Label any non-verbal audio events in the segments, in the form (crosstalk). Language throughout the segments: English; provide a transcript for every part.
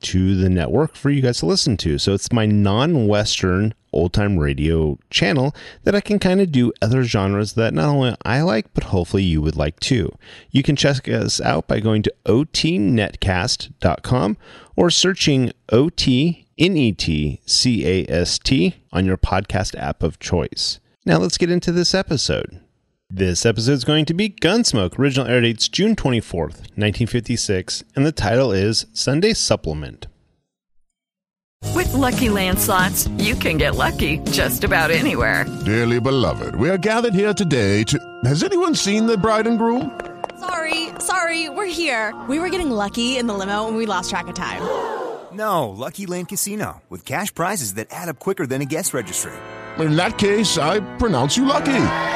to the network for you guys to listen to. So it's my non Western old time radio channel that I can kind of do other genres that not only I like, but hopefully you would like too. You can check us out by going to otnetcast.com or searching OTNETCAST on your podcast app of choice. Now let's get into this episode. This episode is going to be Gunsmoke. Original air dates June 24th, 1956, and the title is Sunday Supplement. With lucky landslots, you can get lucky just about anywhere. Dearly beloved, we are gathered here today to. Has anyone seen the bride and groom? Sorry, sorry, we're here. We were getting lucky in the limo and we lost track of time. No, Lucky Land Casino, with cash prizes that add up quicker than a guest registry. In that case, I pronounce you lucky.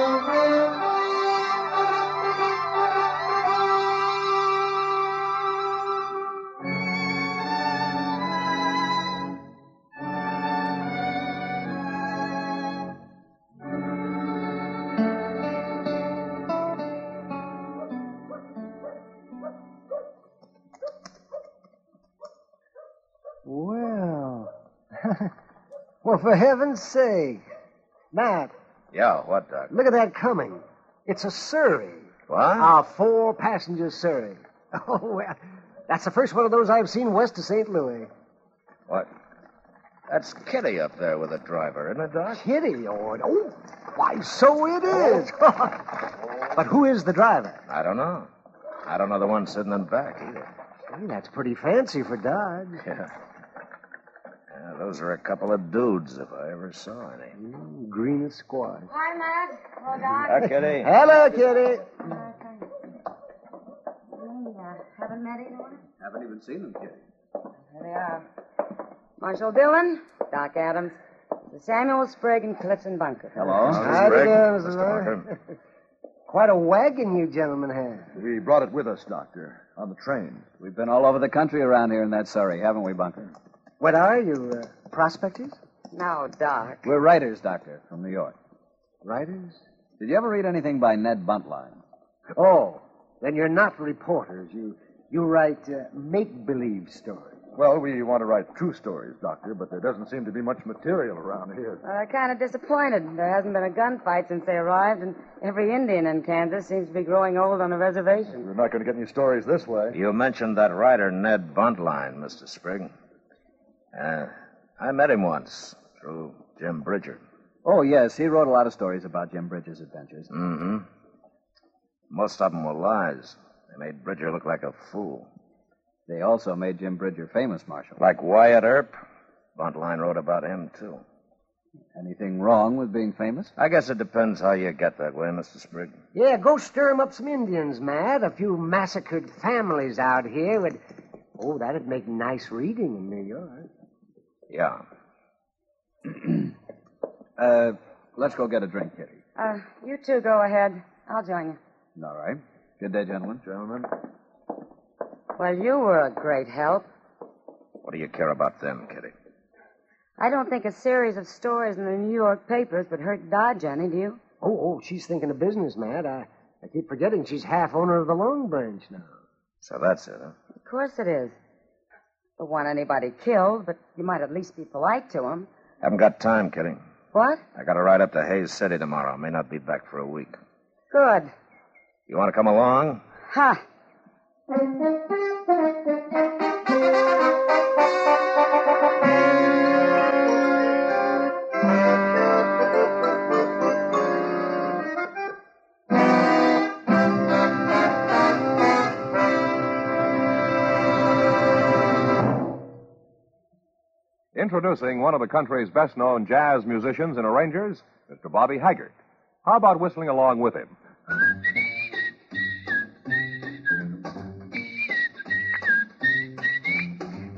For heaven's sake, Matt, Yeah, what, Doc? look at that coming. It's a Surrey. What? A four-passenger Surrey. (laughs) Oh, well, that's the first one of those I've seen west of St. Louis. What? That's Kitty up there with the driver, isn't it, Doc? Kitty, oh, oh, why, so it is. Oh. (laughs) but who is the driver? I don't know. I don't know the one sitting in the back either. Gee, that's pretty fancy for Dodge. Yeah. Yeah, those are a couple of dudes, if I ever saw any. Mm, green as squash. Hi, Matt. Hello, Doc. Hi, Kitty. Hello, Kitty. uh, haven't met anyone? Haven't even seen them, Kitty. There they are. Marshal Dillon, Doc Adams, Samuel Sprague, and Clifton Bunker. Hello. How do you do, Mr. Mr. Bunker? Quite a wagon you gentlemen have. We brought it with us, Doctor, on the train. We've been all over the country around here in that Surrey, haven't we, Bunker? What are you, uh, prospectors? No, Doc. We're writers, Doctor, from New York. Writers? Did you ever read anything by Ned Buntline? Oh, then you're not reporters. You you write uh, make-believe stories. Well, we want to write true stories, Doctor, but there doesn't seem to be much material around here. Well, they're kind of disappointed. There hasn't been a gunfight since they arrived, and every Indian in Kansas seems to be growing old on a reservation. We're not going to get any stories this way. You mentioned that writer, Ned Buntline, Mr. Sprigg. Uh, I met him once through Jim Bridger. Oh, yes, he wrote a lot of stories about Jim Bridger's adventures. Mm-hmm. Most of them were lies. They made Bridger look like a fool. They also made Jim Bridger famous, Marshal. Like Wyatt Earp. Buntline wrote about him, too. Anything wrong with being famous? I guess it depends how you get that way, Mr. Sprigg. Yeah, go stir 'em up some Indians, Matt. A few massacred families out here would. Oh, that'd make nice reading in New York. Yeah. (clears throat) Uh, let's go get a drink, Kitty. Uh, you two go ahead. I'll join you. All right. Good day, gentlemen. Gentlemen. Well, you were a great help. What do you care about them, Kitty? I don't think a series of stories in the New York papers would hurt Dodge any, do you? Oh, oh, she's thinking of business, Matt. I, I keep forgetting she's half owner of the Long Branch now. So that's it, huh? Of course it is. Don't want anybody killed, but you might at least be polite to them. Haven't got time, Kitty. What? I got to ride up to Hays City tomorrow. May not be back for a week. Good. You want to come along? Ha! Introducing one of the country's best known jazz musicians and arrangers, Mr. Bobby Haggart. How about whistling along with him?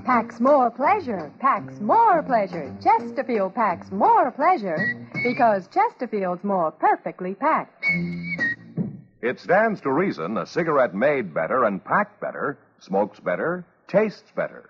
Packs more pleasure, packs more pleasure. Chesterfield packs more pleasure because Chesterfield's more perfectly packed. It stands to reason a cigarette made better and packed better smokes better, tastes better.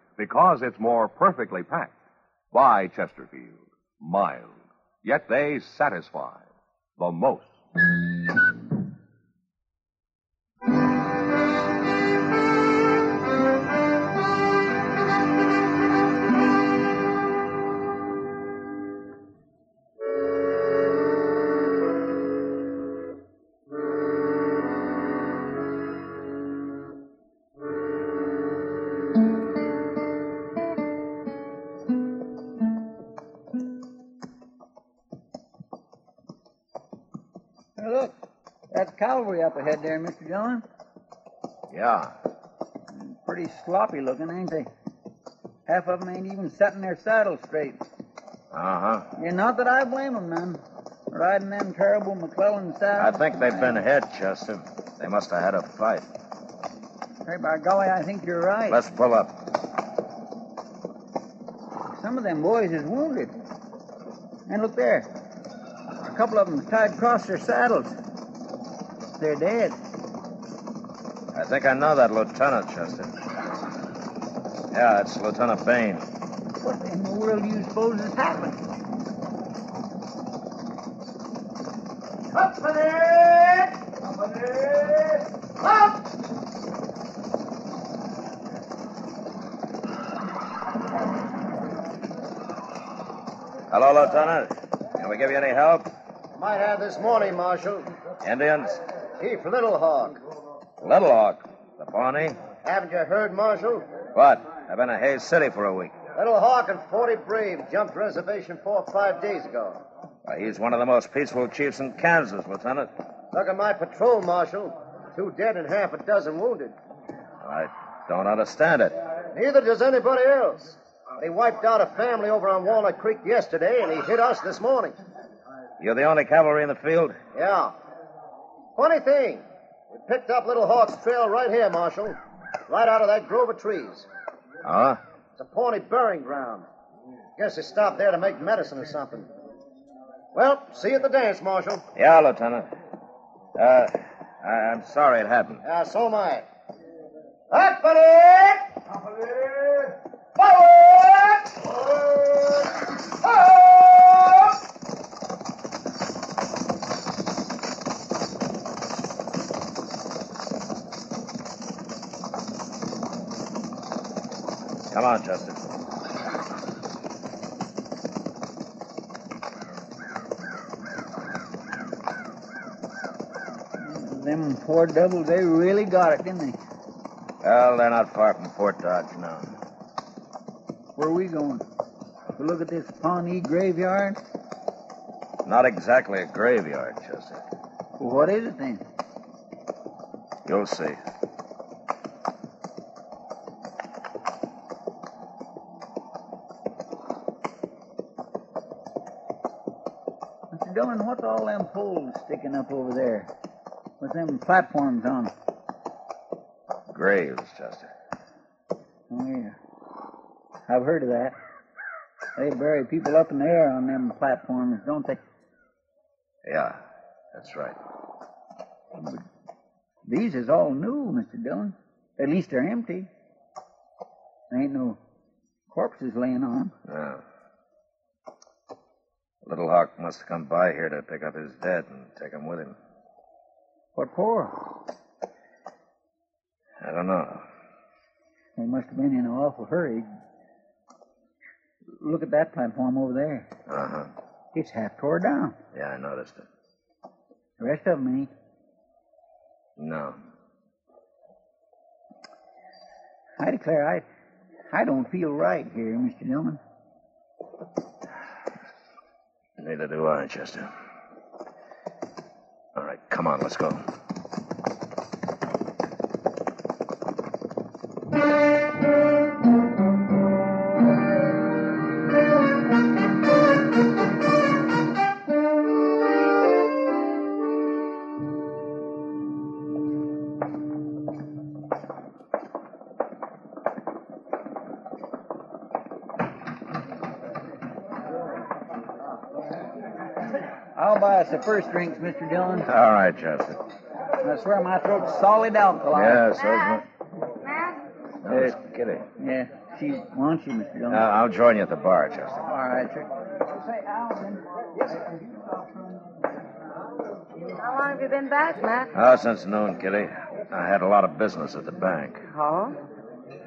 because it's more perfectly packed. By Chesterfield. Mild. Yet they satisfy the most. Cavalry up ahead there, Mr. Dillon. Yeah. Pretty sloppy looking, ain't they? Half of them ain't even setting their saddles straight. Uh huh. Yeah, not that I blame 'em none. Riding them terrible McClellan saddles. I think they've been hit, Chester. They must have had a fight. Hey, by golly, I think you're right. Let's pull up. Some of them boys is wounded. And look there. Couple of them tied across their saddles. They're dead. I think I know that lieutenant, Chester. Yeah, it's Lieutenant Bain. What in the world do you suppose has happened? Company! Company! Up! Hello, Lieutenant. Can we give you any help? Might have this morning, Marshal. Indians? Chief Little Hawk. Little Hawk. The Pawnee? Haven't you heard, Marshal? What? I've been in Hays City for a week. Little Hawk and 40 Brave jumped reservation four or five days ago. Why, he's one of the most peaceful chiefs in Kansas, Lieutenant. Look at my patrol, Marshal. Two dead and half a dozen wounded. I don't understand it. Neither does anybody else. They wiped out a family over on Walnut Creek yesterday, and he hit us this morning. You're the only cavalry in the field? Yeah. Funny thing, we picked up Little Hawk's trail right here, Marshal. Right out of that grove of trees. Huh? It's a Pawnee burying ground. Guess they stopped there to make medicine or something. Well, see you at the dance, Marshal. Yeah, Lieutenant. Uh, I- I'm sorry it happened. Yeah, so am I. Company! Forward! Forward! Come on, Chester. Devils, they really got it, didn't they? Well, they're not far from Fort Dodge now. Where are we going? To look at this Pawnee graveyard? Not exactly a graveyard, Chester. Well, what is it then? You'll see. Mr. Dillon, what's all them poles sticking up over there? With them platforms on 'em? Graves, Chester. Oh, yeah. I've heard of that. They bury people up in the air on them platforms, don't they? Yeah, that's right. These is all new, Mr. Dillon. At least they're empty. There ain't no corpses laying on 'em. Yeah. Little Hawk must have come by here to pick up his dead and take him with him. What for? I don't know. They must have been in an awful hurry. Look at that platform over there. Uh huh. It's half tore down. Yeah, I noticed it. The rest of them ain't. No. I declare, I, I don't feel right here, Mr. Dillon. Neither do I, Chester. All right, come on, let's go. The first drinks, Mr. Dillon. All right, Chester. I swear my throat's solid alkaline. Yeah, so's my. Hey, Kitty. Yeah, she wants you, Mr. Dillon. Uh, I'll join you at the bar, Chester. All right, sir. Say, Alvin. How long have you been back, Matt? Oh, since noon, Kitty. I had a lot of business at the bank. (laughs)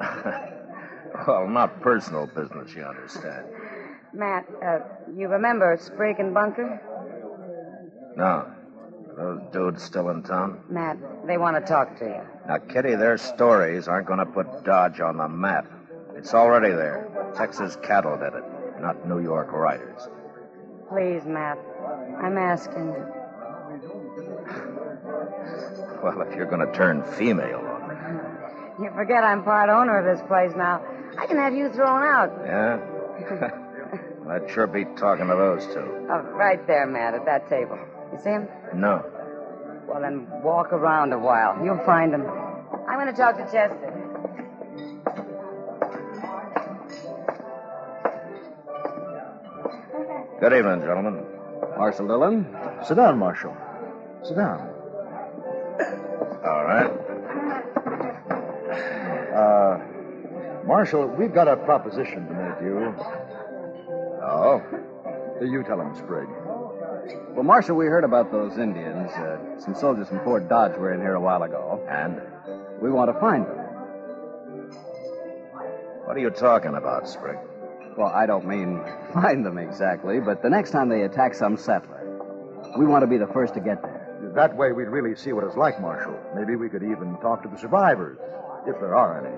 Oh? well, not personal business, you understand. Matt, uh, you remember Sprague and Bunker? No. Are those dudes still in town? Matt, they want to talk to you. Now, Kitty, their stories aren't going to put Dodge on the map. It's already there. Texas cattle did it, not New York writers. Please, Matt. I'm asking you. Well, if you're going to turn female on me. (laughs) You forget I'm part owner of this place now. I can have you thrown out. Yeah? (laughs) (laughs) I'd sure be talking to those two. Oh, right there, Matt, at that table. You see him? No. Well, then walk around a while. You'll find him. I'm going to talk to Chester. Good evening, gentlemen. Marshal Dillon. Sit down, Marshal. Sit down. All right. Uh, Marshal, we've got a proposition to make you. Oh? You tell him, Sprigg. Well, Marshal, we heard about those Indians. Uh, some soldiers from Fort Dodge were in here a while ago. And? We want to find them. What are you talking about, Sprigg? Well, I don't mean (laughs) find them exactly, but the next time they attack some settler, we want to be the first to get there. That way we'd really see what it's like, Marshal. Maybe we could even talk to the survivors, if there are any.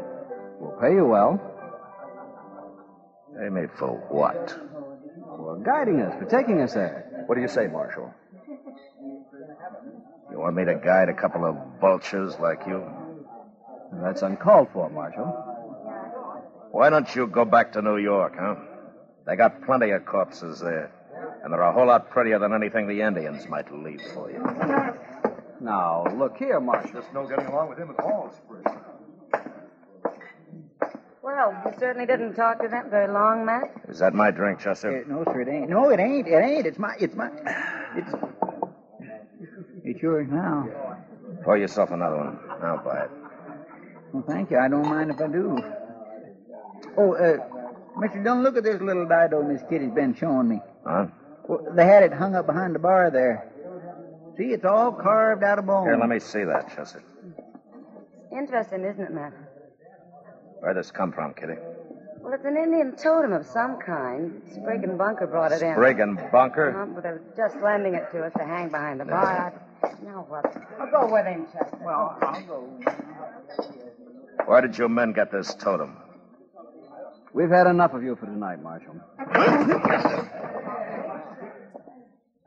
We'll pay you well. Pay me for what? For guiding us, for taking us there. What do you say, Marshal? You want me to guide a couple of vultures like you? That's uncalled for, Marshal. Why don't you go back to New York, huh? They got plenty of corpses there. And they're a whole lot prettier than anything the Indians might leave for you. Now, look here, Marshal. There's no getting along with him at all, Sprigg. Well, you certainly didn't talk to them very long, Matt. Is that my drink, Chester? Uh, no, sir, it ain't. No, it ain't. It ain't. It's my. It's my. It's. It's yours now. Pour yourself another one. I'll buy it. Well, thank you. I don't mind if I do. Oh, uh, Mr. Dillon, look at this little dido Miss Kitty's been showing me. Huh? Well, they had it hung up behind the bar there. See, it's all carved out of bone. Here, let me see that, Chester. Interesting, isn't it, Matt? Where'd this come from, Kitty? Well, it's an Indian totem of some kind. Sprigg and Bunker brought it in. Sprigg and Bunker? Uh, but they're just lending it to us to hang behind the bar. I... Now what? I'll go with him, Chester. Well, I'll go. Where did your men get this totem? We've had enough of you for tonight, Marshal.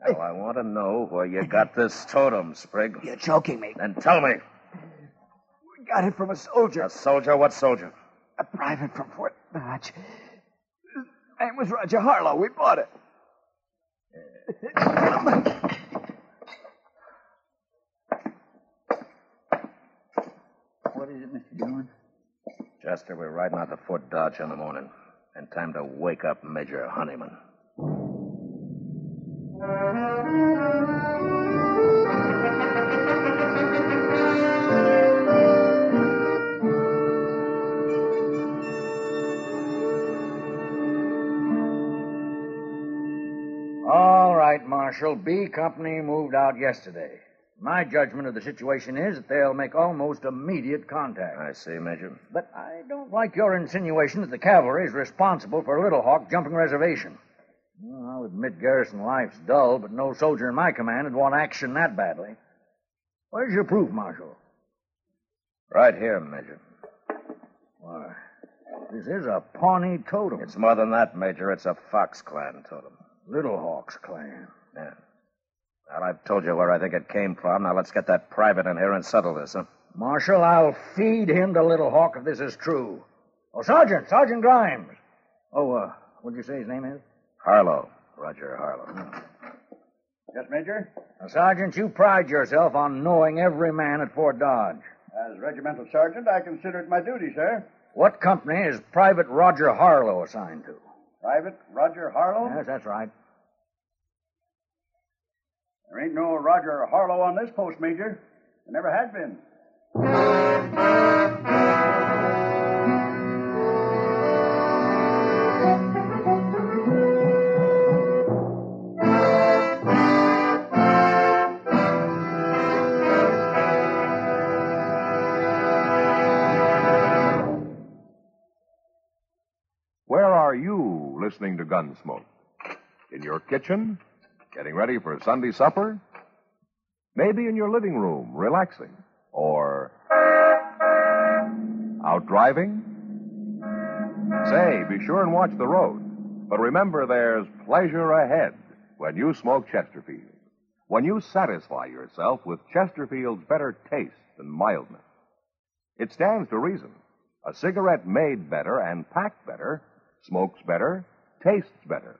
Well, I want to know where you got this totem, Sprigg. You're choking me. Then tell me. We got it from a soldier. A soldier? What soldier? A private from Fort Dodge. His name was Roger Harlow. We bought it. what is it, Mr. Dillon? Chester, we're riding out to Fort Dodge in the morning. And time to wake up Major Honeyman. Marshal. B Company moved out yesterday. My judgment of the situation is that they'll make almost immediate contact. I see, Major. But I don't like your insinuation that the cavalry is responsible for Little Hawk jumping reservation. Well, I'll admit garrison life's dull, but no soldier in my command would want action that badly. Where's your proof, Marshal? Right here, Major. Why, this is a Pawnee totem. It's more than that, Major. It's a Fox Clan totem. Little Hawk's clan. Yeah. Well, I've told you where I think it came from. Now let's get that private in here and settle this, huh? Marshal, I'll feed him to Little Hawk if this is true. Oh, Sergeant, Sergeant Grimes. Oh, uh, what'd you say his name is? Harlow. Roger Harlow. Yes, Major? Now, Sergeant, you pride yourself on knowing every man at Fort Dodge. As regimental sergeant, I consider it my duty, sir. What company is Private Roger Harlow assigned to? Private Roger Harlow? Yes, that's right. There ain't no Roger Harlow on this post, Major. There never had been. Where are you listening to Gunsmoke? In your kitchen? Getting ready for Sunday supper? Maybe in your living room, relaxing? Or out driving? Say, be sure and watch the road. But remember, there's pleasure ahead when you smoke Chesterfield. when you satisfy yourself with Chesterfield's better taste and mildness. It stands to reason. A cigarette made better and packed better smokes better, tastes better.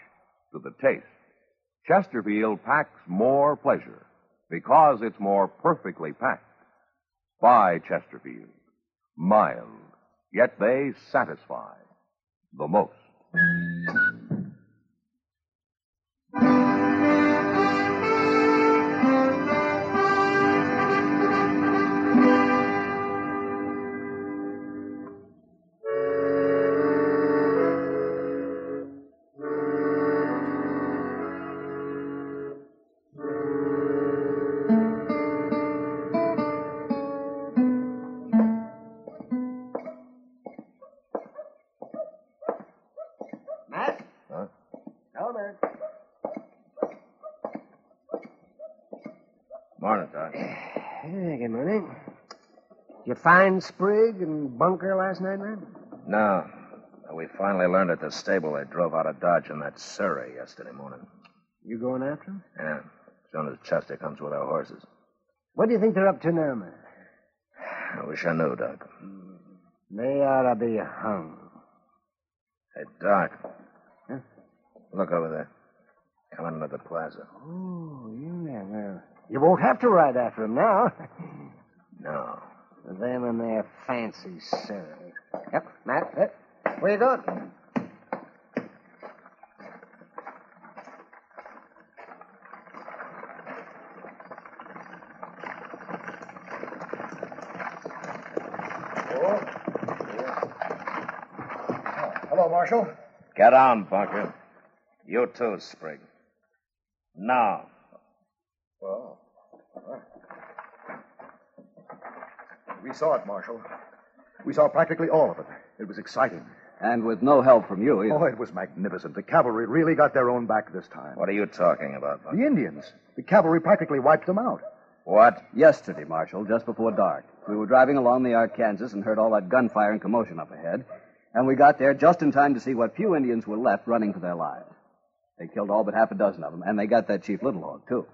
to the taste, Chesterfield packs more pleasure because it's more perfectly packed. By Chesterfield. Mild, yet they satisfy the most. Morning, Doc. Hey, good morning. Did you find Sprigg and Bunker last night, man? No. Uh, we finally learned at the stable they drove out of Dodge in that Surrey yesterday morning. You going after them? Yeah. As soon as Chester comes with our horses. What do you think they're up to now, man? I wish I knew, Doc. They ought to be hung. Hey, Doc. Huh? Look over there. Coming into the plaza. Oh, yeah, well, you won't have to ride after them now. (laughs) No. them and their fancy Surrey. Yep, Matt, eh? yep. Where you going? Hello, Marshal. Get on, Bunker. You too, Sprigg. Now. We saw it, Marshal. We saw practically all of it. It was exciting. And with no help from you either. Oh, it was magnificent. The cavalry really got their own back this time. What are you talking about, Bunker? The Indians. The cavalry practically wiped them out. What? Yesterday, Marshal, just before dark. We were driving along the Arkansas and heard all that gunfire and commotion up ahead. And we got there just in time to see what few Indians were left running for their lives. They killed all but half a dozen of them, and they got that Chief Little Hawk, too.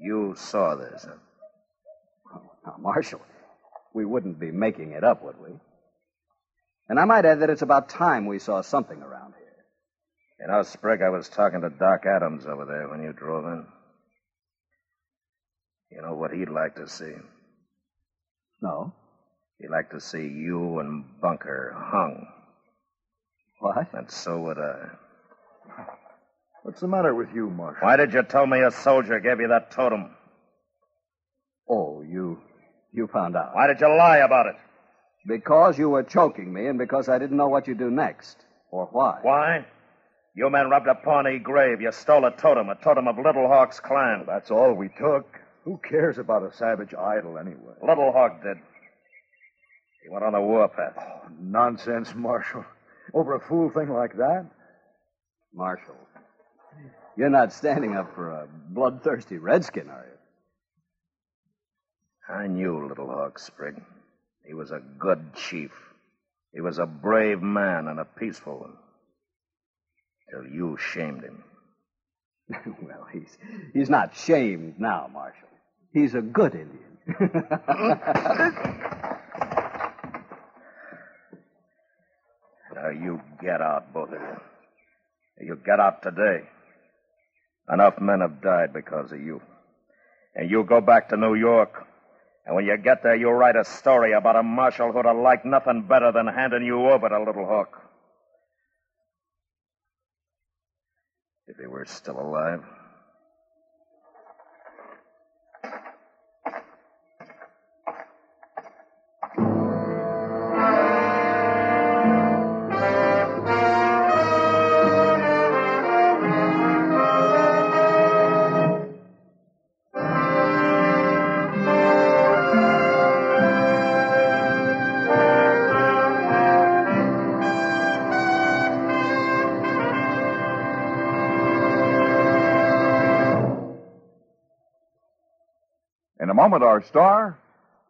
You saw this, huh? Now, Marshal, we wouldn't be making it up, would we? And I might add that it's about time we saw something around here. You know, Sprigg, I was talking to Doc Adams over there when you drove in. You know what he'd like to see? No. He'd like to see you and Bunker hung. What? And so would I. What's the matter with you, Marshal? Why did you tell me a soldier gave you that totem? Oh, you. You found out. Why did you lie about it? Because you were choking me and because I didn't know what you'd do next. Or why. Why? You men robbed a Pawnee grave. You stole a totem, a totem of Little Hawk's clan. That's all we took. Who cares about a savage idol anyway? Little Hawk did. He went on the warpath. Oh, nonsense, Marshal. Over a fool thing like that? Marshal, you're not standing up for a bloodthirsty redskin, are you? I knew Little Hawk Sprigg. He was a good chief. He was a brave man and a peaceful one. Till you shamed him. (laughs) well, he's he's not shamed now, Marshal. He's a good Indian. (laughs) now you get out, both of you. You get out today. Enough men have died because of you. And you go back to New York. And when you get there, you write a story about a marshal who'd have liked nothing better than handing you over to Little Hawk. If he were still alive. Commodore star,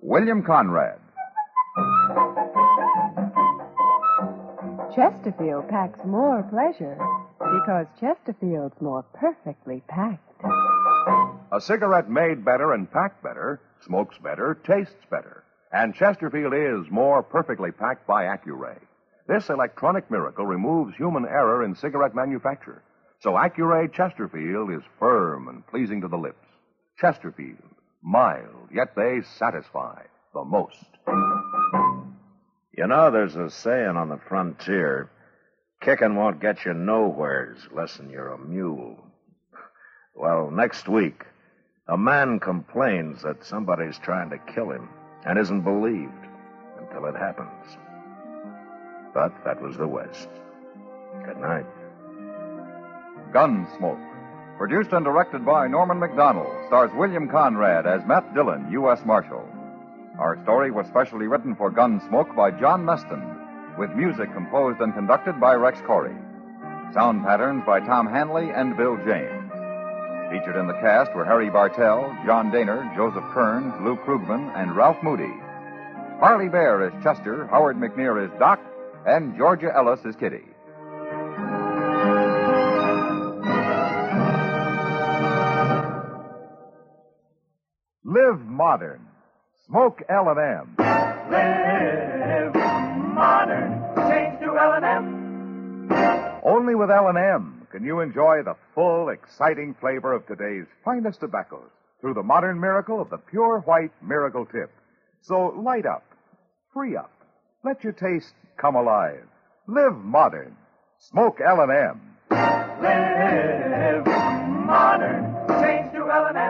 William Conrad. Chesterfield packs more pleasure because Chesterfield's more perfectly packed. A cigarette made better and packed better, smokes better, tastes better. And Chesterfield is more perfectly packed by Accuray. This electronic miracle removes human error in cigarette manufacture. So Accuray Chesterfield is firm and pleasing to the lips. Chesterfield, mild, yet they satisfy the most. You know, there's a saying on the frontier kicking won't get you nowheres less you're a mule. Well, next week, a man complains that somebody's trying to kill him and isn't believed until it happens. But that was the West. Good night. Gunsmoke. Produced and directed by Norman Macdonnell, stars William Conrad as Matt Dillon, U.S. Marshal. Our story was specially written for Gunsmoke by John Meston, with music composed and conducted by Rex Koury. Sound patterns by Tom Hanley and Bill James. Featured in the cast were Harry Bartell, John Dehner, Joseph Kearns, Lou Krugman, and Ralph Moody. Parley Baer is Chester, Howard McNear is Doc, and Georgia Ellis is Kitty. Modern. Smoke L&M. Live modern. Change to L&M. Only with L&M can you enjoy the full, exciting flavor of today's finest tobaccos through the modern miracle of the pure white miracle tip. So light up, free up, let your taste come alive. Live modern. Smoke L&M. Live modern. Change to L&M.